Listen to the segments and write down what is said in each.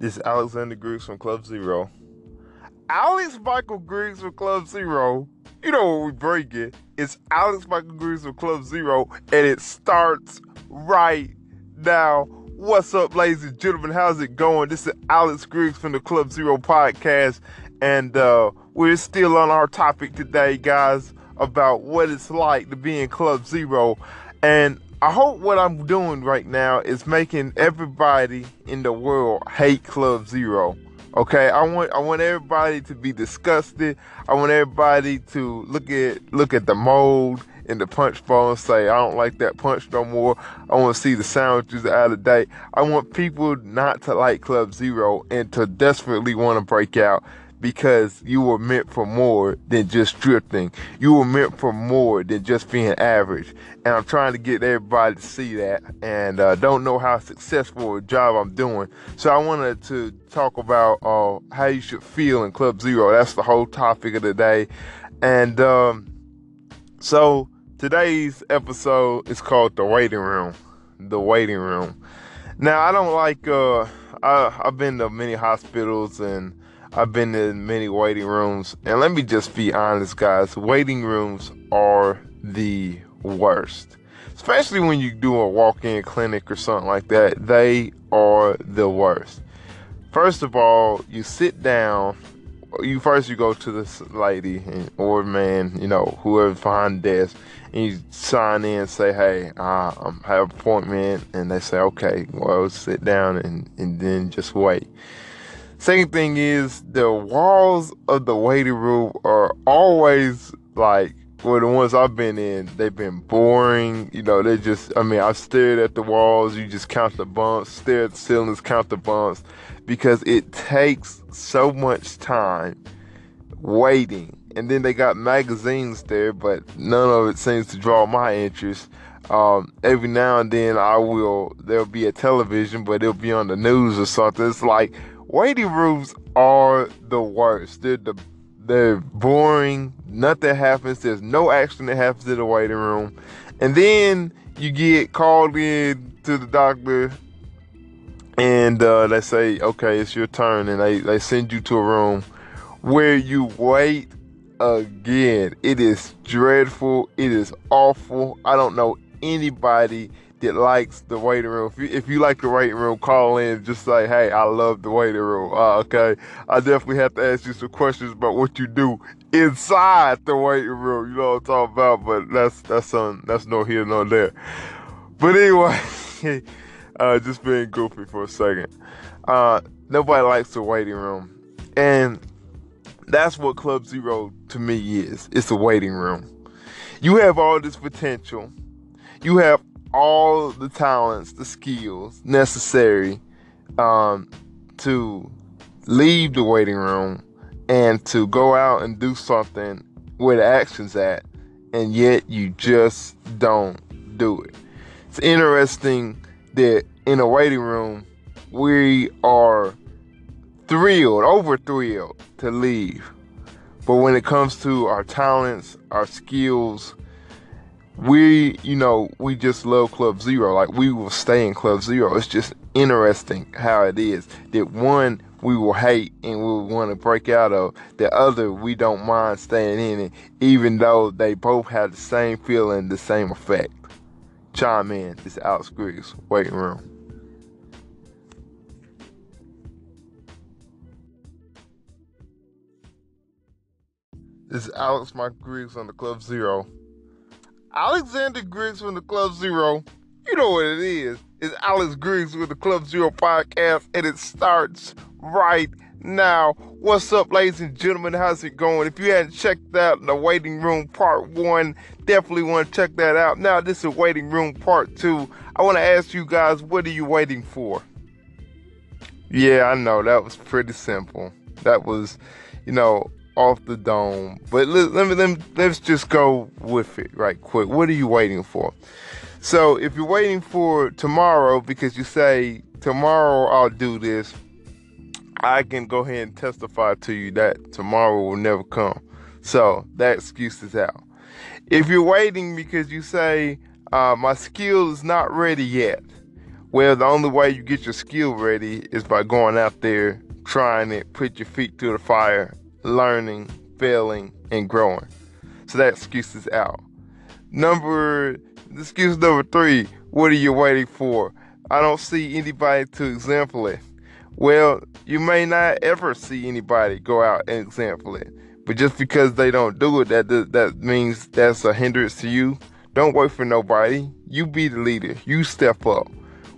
This is Alexander Griggs from Club Zero. Alex Michael Griggs from Club Zero. You know what we break it. It's Alex Michael Griggs from Club Zero, and it starts right now. What's up, ladies and gentlemen? How's it going? This is Alex Griggs from the Club Zero podcast, and uh, we're still on our topic today, guys, about what it's like to be in Club Zero. And I hope what I'm doing right now is making everybody in the world hate Club Zero. Okay, I want I want everybody to be disgusted. I want everybody to look at look at the mold in the punch bowl and say, I don't like that punch no more. I want to see the sandwiches out of date. I want people not to like Club Zero and to desperately want to break out because you were meant for more than just drifting. You were meant for more than just being average. And I'm trying to get everybody to see that and uh, don't know how successful a job I'm doing. So I wanted to talk about uh, how you should feel in Club Zero. That's the whole topic of the day. And um, so today's episode is called The Waiting Room. The Waiting Room. Now, I don't like, uh, I, I've been to many hospitals and I've been in many waiting rooms, and let me just be honest, guys. Waiting rooms are the worst, especially when you do a walk-in clinic or something like that. They are the worst. First of all, you sit down. You first you go to this lady or man, you know, whoever's behind the desk, and you sign in and say, "Hey, uh, I have an appointment," and they say, "Okay, well, sit down and and then just wait." Second thing is the walls of the waiting room are always like well the ones I've been in, they've been boring. You know, they just I mean I stared at the walls, you just count the bumps, stare at the ceilings, count the bumps, because it takes so much time waiting. And then they got magazines there, but none of it seems to draw my interest. Um, every now and then I will there'll be a television, but it'll be on the news or something. It's like waiting rooms are the worst. They're the they're boring. Nothing happens. There's no action that happens in the waiting room. And then you get called in to the doctor and uh, they say, okay, it's your turn. And they, they send you to a room where you wait again. It is dreadful. It is awful. I don't know anybody that likes the waiting room. If you, if you like the waiting room, call in. Just say, hey, I love the waiting room. Uh, okay, I definitely have to ask you some questions about what you do inside the waiting room. You know what I'm talking about? But that's that's on that's no here nor there. But anyway, uh, just being goofy for a second. Uh, nobody likes the waiting room, and that's what Club Zero to me is. It's a waiting room. You have all this potential. You have all the talents, the skills necessary um, to leave the waiting room and to go out and do something where the action's at, and yet you just don't do it. It's interesting that in a waiting room, we are thrilled, over thrilled to leave. But when it comes to our talents, our skills, we, you know, we just love Club Zero. Like we will stay in Club Zero. It's just interesting how it is that one we will hate and we will want to break out of. The other we don't mind staying in it, even though they both have the same feeling, the same effect. Chime in. Is Alex Griggs, waiting room. This is Alex Mike Griggs on the Club Zero. Alexander Griggs from the Club Zero. You know what it is. It's Alex Griggs with the Club Zero podcast, and it starts right now. What's up, ladies and gentlemen? How's it going? If you hadn't checked out the waiting room part one, definitely want to check that out. Now, this is waiting room part two. I want to ask you guys, what are you waiting for? Yeah, I know that was pretty simple. That was, you know, off the dome. But let, let me let let's just go with it right quick. What are you waiting for? So if you're waiting for tomorrow because you say tomorrow I'll do this, I can go ahead and testify to you that tomorrow will never come. So that excuse is out. If you're waiting because you say uh, my skill is not ready yet, Well, the only way you get your skill ready is by going out there, trying it, put your feet to the fire, learning, failing, and growing. So that excuse is out. Number excuse number three, what are you waiting for? I don't see anybody to example it. Well, you may not ever see anybody go out and example it. But just because they don't do it, that that means that's a hindrance to you. Don't wait for nobody. You be the leader. You step up.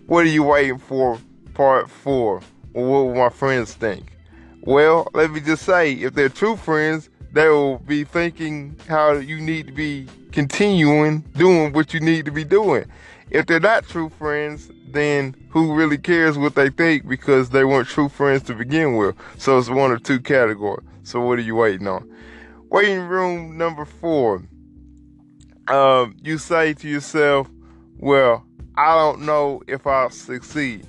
What are you waiting for? Part four. what will my friends think? Well, let me just say, if they're true friends, they will be thinking how you need to be continuing doing what you need to be doing. If they're not true friends, then who really cares what they think because they weren't true friends to begin with? So it's one or two categories. So what are you waiting on? Waiting room number four. Um, you say to yourself, well, I don't know if I'll succeed.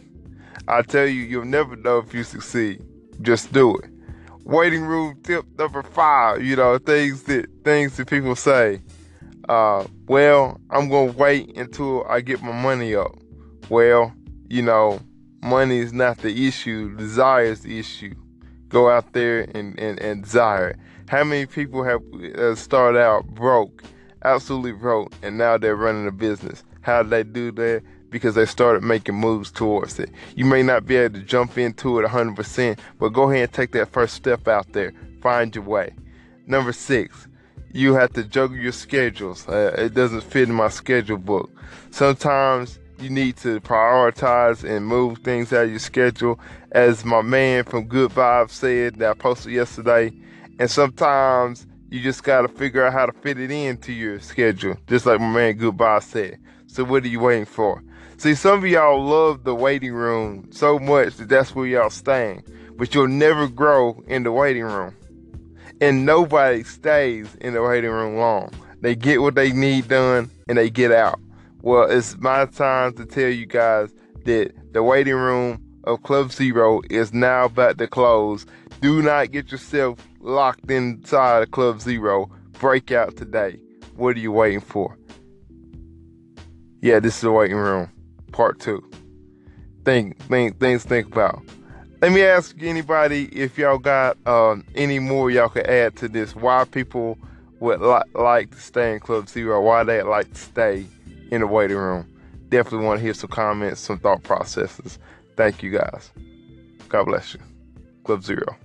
I tell you, you'll never know if you succeed. Just do it. Waiting room tip number five. You know things that things that people say. Uh, well, I'm gonna wait until I get my money up. Well, you know, money is not the issue. Desire is the issue. Go out there and, and, and desire it. How many people have uh, started out broke, absolutely broke, and now they're running a business? How they do that? Because they started making moves towards it. You may not be able to jump into it 100%, but go ahead and take that first step out there. Find your way. Number six, you have to juggle your schedules. Uh, it doesn't fit in my schedule book. Sometimes you need to prioritize and move things out of your schedule. As my man from Good Vibes said that I posted yesterday, and sometimes you just got to figure out how to fit it into your schedule, just like my man Good Goodbye said. So what are you waiting for? See, some of y'all love the waiting room so much that that's where y'all staying, but you'll never grow in the waiting room. And nobody stays in the waiting room long. They get what they need done and they get out. Well, it's my time to tell you guys that the waiting room of Club Zero is now about to close. Do not get yourself locked inside of Club Zero. Break out today. What are you waiting for? Yeah, this is the waiting room, part two. Think, think, things think about. Let me ask anybody if y'all got um, any more y'all could add to this. Why people would li- like to stay in Club Zero? Why they like to stay in the waiting room? Definitely want to hear some comments, some thought processes. Thank you guys. God bless you. Club Zero.